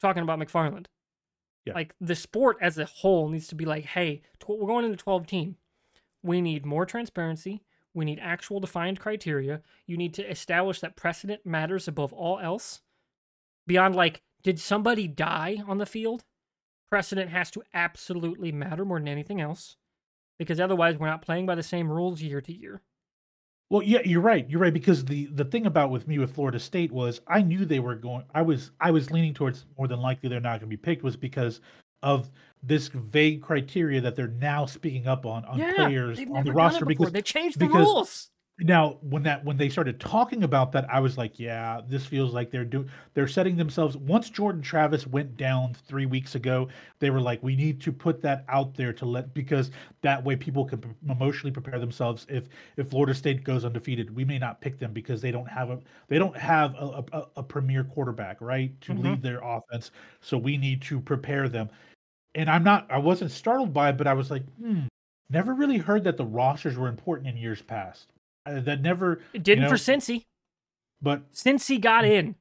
Talking about McFarland. Yeah. Like the sport as a whole needs to be like, hey, tw- we're going into 12 team. We need more transparency. We need actual defined criteria. You need to establish that precedent matters above all else. Beyond like, did somebody die on the field? Precedent has to absolutely matter more than anything else. Because otherwise we're not playing by the same rules year to year. Well, yeah, you're right. You're right because the the thing about with me with Florida State was I knew they were going. I was I was leaning towards more than likely they're not going to be picked was because of this vague criteria that they're now speaking up on on yeah, players on the roster because they changed the because- rules. Now when that when they started talking about that i was like yeah this feels like they're doing they're setting themselves once jordan travis went down three weeks ago they were like we need to put that out there to let because that way people can emotionally prepare themselves. If if florida state goes undefeated we may not pick them because they don't have a they don't have a, a, a premier quarterback right to Mhm. lead their offense. So we need to prepare them. And i'm not i wasn't startled by it but i was like hmm never really heard that the rosters were important in years past that never It didn't know, for Cincy. but Cincy got in.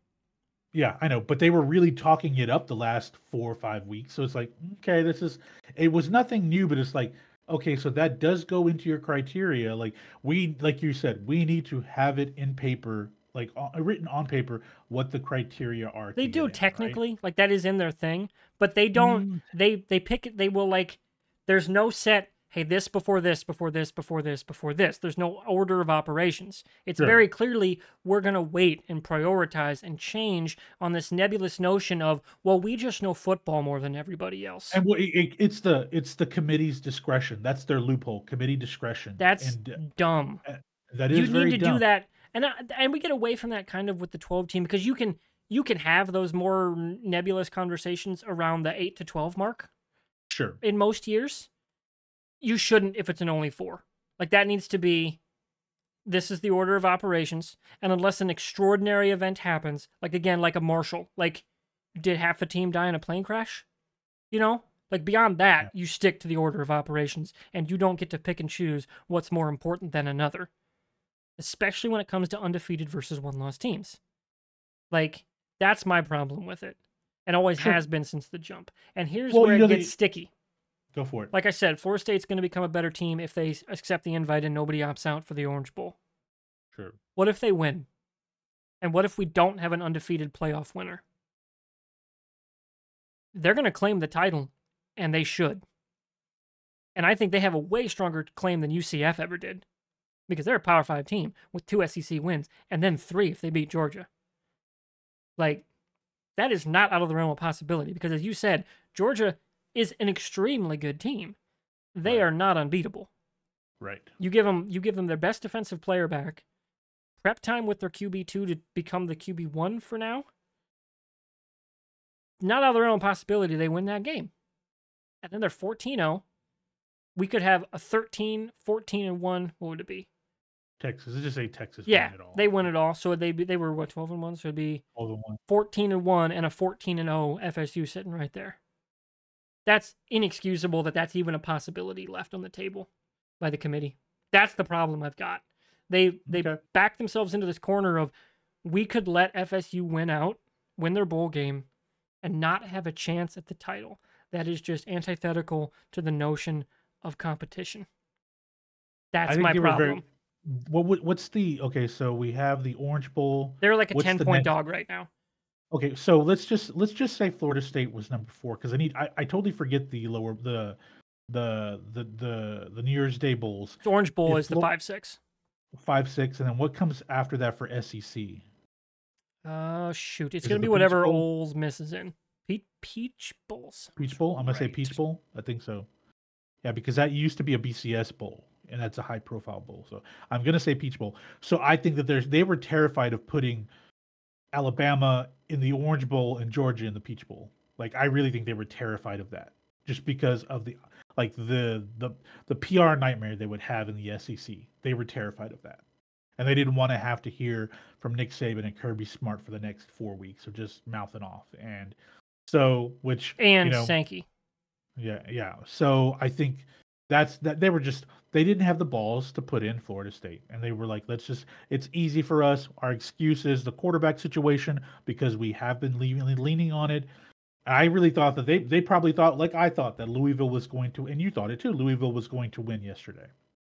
yeah i know but they were really talking it up the last four or five weeks so it's like okay this is it was nothing new but it's like okay so that does go into your criteria like we like you said we need to have it in paper like uh, written on paper what the criteria are They do in, right? technically, like that is in their thing, but they don't. Mm. They they pick it. They will like. There's no set. Hey, this before this, before this, before this, before this. There's no order of operations. It's Sure. very clearly we're gonna wait and prioritize and change on this nebulous notion of well, we just know football more than everybody else. and well, it, it- it's the it's the committee's discretion that's their loophole committee discretion That's and uh, dumb. that is you need to dumb. do that and and we get away from that kind of with the 12 team because you can you can have those more nebulous conversations around the 8 to 12 mark Sure. in most years, you shouldn't if it's an only four. Like that needs to be this is the order of operations. And unless an extraordinary event happens, like again, like a marshal, like did half a team die in a plane crash? You know? Like beyond that, Yeah. you stick to the order of operations and you don't get to pick and choose what's more important than another. Especially when it comes to undefeated versus one loss teams. Like, that's my problem with it. And always Sure. has been since the jump. And here's Well, where it gets the- sticky. Go for it. Like I said, Florida State's going to become a better team if they accept the invite and nobody opts out for the Orange Bowl. Sure. What if they win? And what if we don't have an undefeated playoff winner? They're going to claim the title, and they should. And I think they have a way stronger claim than UCF ever did because they're a Power 5 team with two SEC wins and then three if they beat Georgia. Like, that is not out of the realm of possibility because, as you said, Georgia is an extremely good team. They Right. are not unbeatable. Right. You give them you give them their best defensive player back. Prep time with their QB two to become the QB one for now. Not out of their own possibility they win that game. And then they're 14-0. We could have a 13, 14 and 1. What would it be? Texas. Let's just say Texas. Yeah, won it all. they win it all. So they they were what 12 and 1, so it'd be all the one. 14 and 1 and a 14 and 0 FSU sitting right there. That's inexcusable that that's even a possibility left on the table by the committee. That's the problem I've got. They they Okay. back themselves into this corner of we could let FSU win out, win their bowl game and not have a chance at the title. That is just antithetical to the notion of competition. That's my problem. very- What, what what's the okay? So we have the Orange Bowl. They're like a what's 10 point next- dog right now. Okay, so let's just let's just say Florida State was number four because I need I, I totally forget the lower the the the the the New Year's Day bowls The Orange Bowl If is the Flo- 5 6. five six and then what comes after that for SEC? Oh uh, shoot! It's Is gonna be whatever Bowl? Ole Miss is in. Peach Peach Bowls. Peach Bowl. I'm gonna say Peach Bowl. I think so. Yeah, because that used to be a BCS bowl, and that's a high profile bowl. So I'm gonna say Peach Bowl. So I think that there's they were terrified of putting Alabama in the Orange Bowl and Georgia in the Peach Bowl. Like I really think they were terrified of that, just because of the like the the the PR nightmare they would have in the SEC. They were terrified of that, and they didn't want to have to hear from Nick Saban and Kirby Smart for the next four weeks of just mouthing off. And so, which And you know, Sankey. yeah, yeah. So I think that's that they were just they didn't have the balls to put in Florida State, and they were like, let's just it's easy for us. Our excuse is the quarterback situation because we have been leaning leaning on it. I really thought that they they probably thought like I thought that Louisville was going to, and you thought it too. Louisville was going to win yesterday.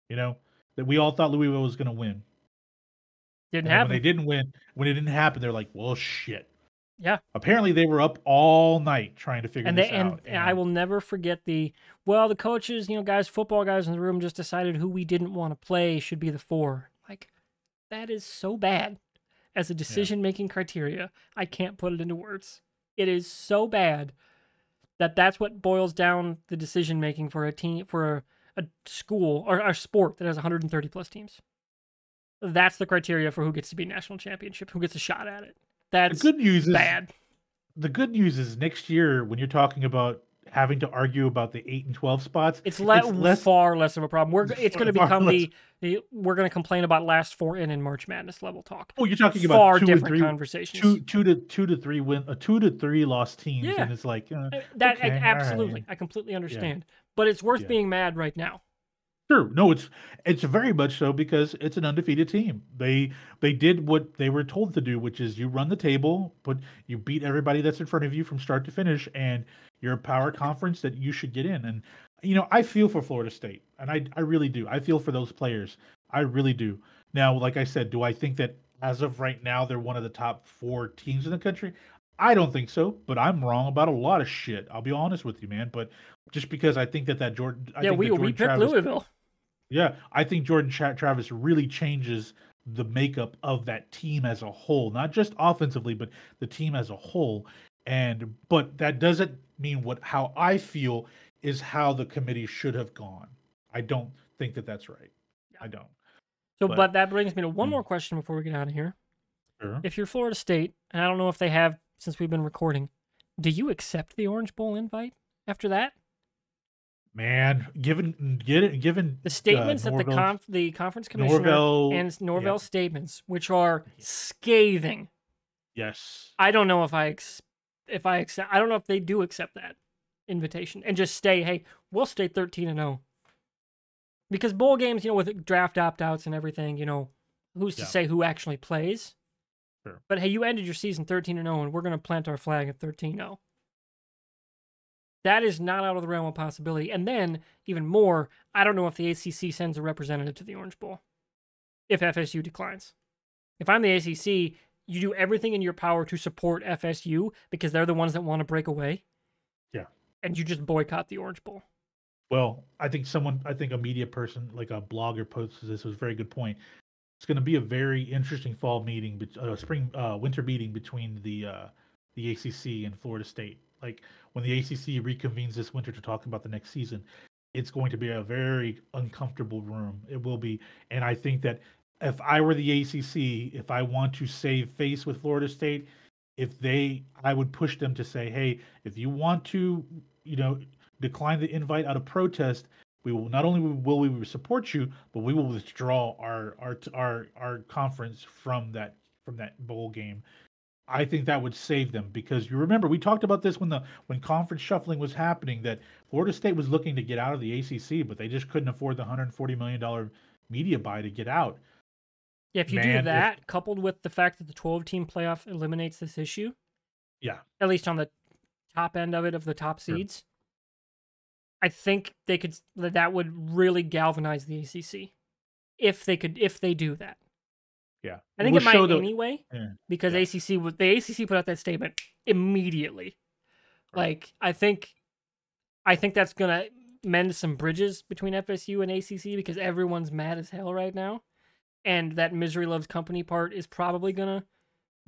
You know that we all thought Louisville was going to win. Didn't happen. when they didn't win, when it didn't happen, they're like, well, shit. Yeah. Apparently, they were up all night trying to figure and this they and, out. and I will never forget the well, the coaches, you know, guys, football guys in the room just decided who we didn't want to play should be the four. Like that is so bad as a decision making criteria. I can't put it into words. It is so bad that that's what boils down the decision making for a team for a, a school or a sport that has 130 plus teams. That's the criteria for who gets to be national championship, who gets a shot at it. The good news is bad. the good news is next year when you're talking about having to argue about the eight and twelve spots, It's, le- it's less- far less of a problem. We're It's going to become the, the we're going to complain about last four in in March Madness level talk. oh, you're talking about Far two different and three, conversations. two two to two to three win, a two to three lost teams, Yeah. and it's like uh, Uh, that okay, all absolutely, right. I completely understand. But it's worth Yeah. being mad right now. Sure. No, it's it's very much so because it's an undefeated team. They they did what they were told to do, which is you run the table, put you beat everybody that's in front of you from start to finish, and you're a power conference that you should get in. And you know, I feel for Florida State, and I I really do. I feel for those players. I really do. Now, like I said, do I think that as of right now they're one of the top four teams in the country? I don't think so, but I'm wrong about a lot of shit. I'll be honest with you, man. But just because I think that that Jordan, I yeah, think we that we picked Travis, Louisville. Yeah, I think Jordan Tra- Travis really changes the makeup of that team as a whole, not just offensively, but the team as a whole. And but that doesn't mean what how I feel is how the committee should have gone. I don't think that that's right. I don't. So, but- but, that brings me to one Mm. more question before we get out of here. Sure. If you're Florida State, and I don't know if they have since we've been recording, do you accept the Orange Bowl invite after that? Man, given given given The statements uh, that the conf- the conference commissioner Norvell, and Norvell's statements, which are scathing. yes, I don't know if I ex- if I accept. I don't know if they do accept that invitation and just stay. Hey, we'll stay thirteen and zero. Because bowl games, you know, with draft opt outs and everything, you know, who's to Yeah. say who actually plays? Sure. But hey, you ended your season thirteen and zero, and we're gonna plant our flag at 13-0. That is not out of the realm of possibility. And then, even more, I don't know if the ACC sends a representative to the Orange Bowl if FSU declines. If I'm the ACC, you do everything in your power to support FSU because they're the ones that want to break away. Yeah. And you just boycott the Orange Bowl. Well, I think someone, I think a media person, like a blogger, posted this. Was a very good point. It's going to be a very interesting fall meeting, uh, spring, uh, winter meeting between the uh, the ACC and Florida State. Like when the ACC reconvenes this winter to talk about the next season, it's going to be a very uncomfortable room. It will be, and I think that if I were the ACC, if I want to save face with Florida State, if they, I would push them to say, hey, if you want to, you know, decline the invite out of protest, we will not only will we support you, but we will withdraw our our our our conference from that from that bowl game. I think that would save them because you remember we talked about this when the when conference shuffling was happening that Florida State was looking to get out of the ACC, but they just couldn't afford the 140 million dollar media buy to get out. Yeah, if you Man, do if- that, coupled with the fact that the 12 team playoff eliminates this issue, Yeah. at least on the top end of it, of the top Sure. seeds, I think they could, that that would really galvanize the ACC if they could, if they do that. Yeah, I think We'll it might the- anyway Yeah. because Yeah. ACC was the ACC put out that statement immediately. Right. Like I think, I think that's gonna mend some bridges between FSU and ACC because everyone's mad as hell right now, and that misery loves company part is probably gonna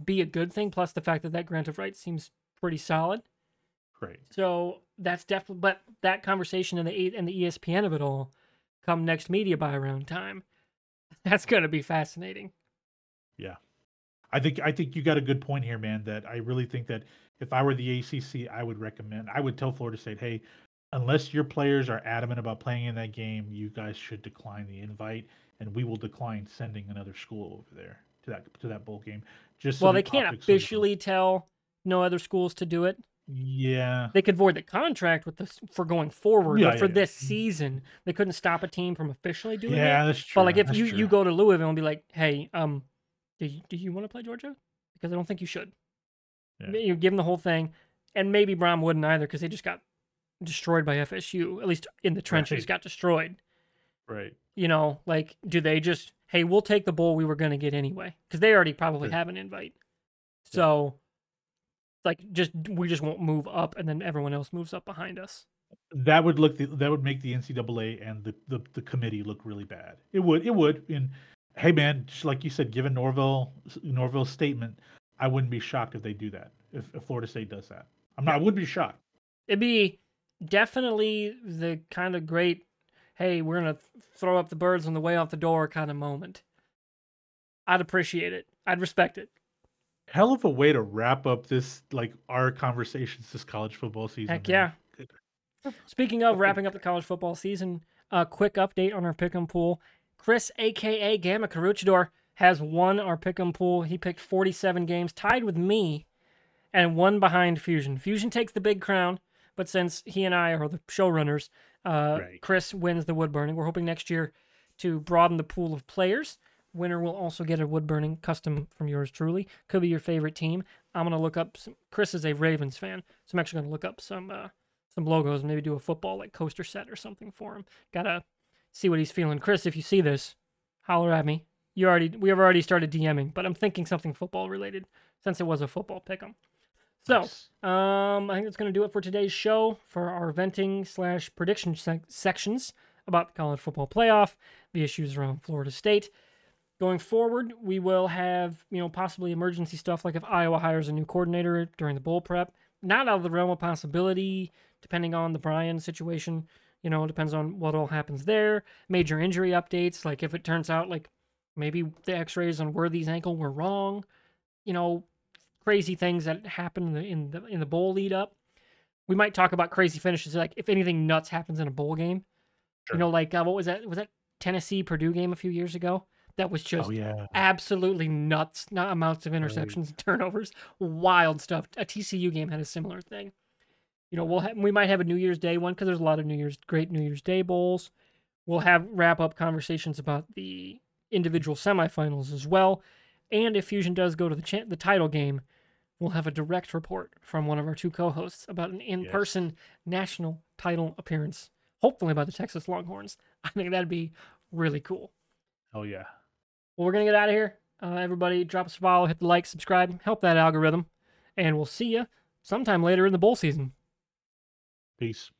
be a good thing. Plus the fact that that grant of rights seems pretty solid. Great. So that's definitely, but that conversation and the and the ESPN of it all, come next media buy around time, that's gonna be fascinating. I think I think you got a good point here, man. That I really think that if I were the ACC, I would recommend. I would tell Florida State, hey, unless your players are adamant about playing in that game, you guys should decline the invite, and we will decline sending another school over there to that to that bowl game. Just so well, the they can't optics of the- officially tell no other schools to do it. Yeah, They could void the contract with this for going forward, Yeah, but for yeah, this yeah. season, they couldn't stop a team from officially doing yeah, it. that's true. But like, if that's you you go to Louisville and be like, "Hey, um, do you, do you want to play Georgia?" Because I don't think you should. Yeah. You give them the whole thing, and maybe Brown wouldn't either because they just got destroyed by FSU. At least in the trenches, Right. got destroyed. right, You know, like, do they just, hey, we'll take the bowl we were going to get anyway? Because they already probably have an invite. So, like, just we just won't move up, and then everyone else moves up behind us. that would look the, that would make the NCAA and the, the the committee look really bad. It would it would. And hey, man, just like you said, given Norvell Norvell's statement, I wouldn't be shocked if they do that. If, if Florida State does that, I'm not. I would be shocked. It'd be definitely the kind of great, hey, we're gonna throw up the birds on the way out the door kind of moment. I'd appreciate it. I'd respect it. Hell of a way to wrap up this like our conversations this college football season. Heck man. yeah. Speaking of wrapping up the college football season, a quick update on our pick'em pool. Chris, aka Gamma Caruchador, has won our pick'em pool. He picked 47 games, tied with me, and one behind Fusion. Fusion takes the big crown, but since he and I are the showrunners, uh, Right. Chris wins the wood burning. We're hoping next year to broaden the pool of players. Winner will also get a wood burning custom from yours truly. Could be your favorite team. I'm gonna look up. Some, Chris is a Ravens fan, so I'm actually gonna look up some uh, some logos and maybe do a football like coaster set or something for him. Gotta see what he's feeling. Chris, if you see this, holler at me. You already we have already started DMing, but I'm thinking something football related since it was a football pick'em. So, um, I think that's going to do it for today's show for our venting slash prediction sec- sections about the college football playoff, the issues around Florida State. Going forward, we will have you know possibly emergency stuff like if Iowa hires a new coordinator during the bowl prep. Not out of the realm of possibility, depending on the Brian situation. You know, it depends on what all happens there. Major injury updates, like if it turns out like maybe the X-rays on Worthy's ankle were wrong. You know, crazy things that happen in the in the, in the bowl lead up. we might talk about crazy finishes. Like if anything nuts happens in a bowl game, Sure. you know, like uh, what was that? Was that Tennessee Purdue game a few years ago? That was just Oh yeah. absolutely nuts not amounts of interceptions and turnovers wild stuff a tcu game had a similar thing you know we'll have we might have a new year's day one because there's a lot of new year's great new year's day bowls we'll have wrap up conversations about the individual semifinals as well and if fusion does go to the cha- the title game we'll have a direct report from one of our two co-hosts about an in-person national title appearance hopefully by the texas longhorns i think that'd be really cool Oh yeah. well, we're going to get out of here. Uh, everybody, drop us a follow, hit the like, subscribe, help that algorithm. And we'll see you sometime later in the bowl season. Peace.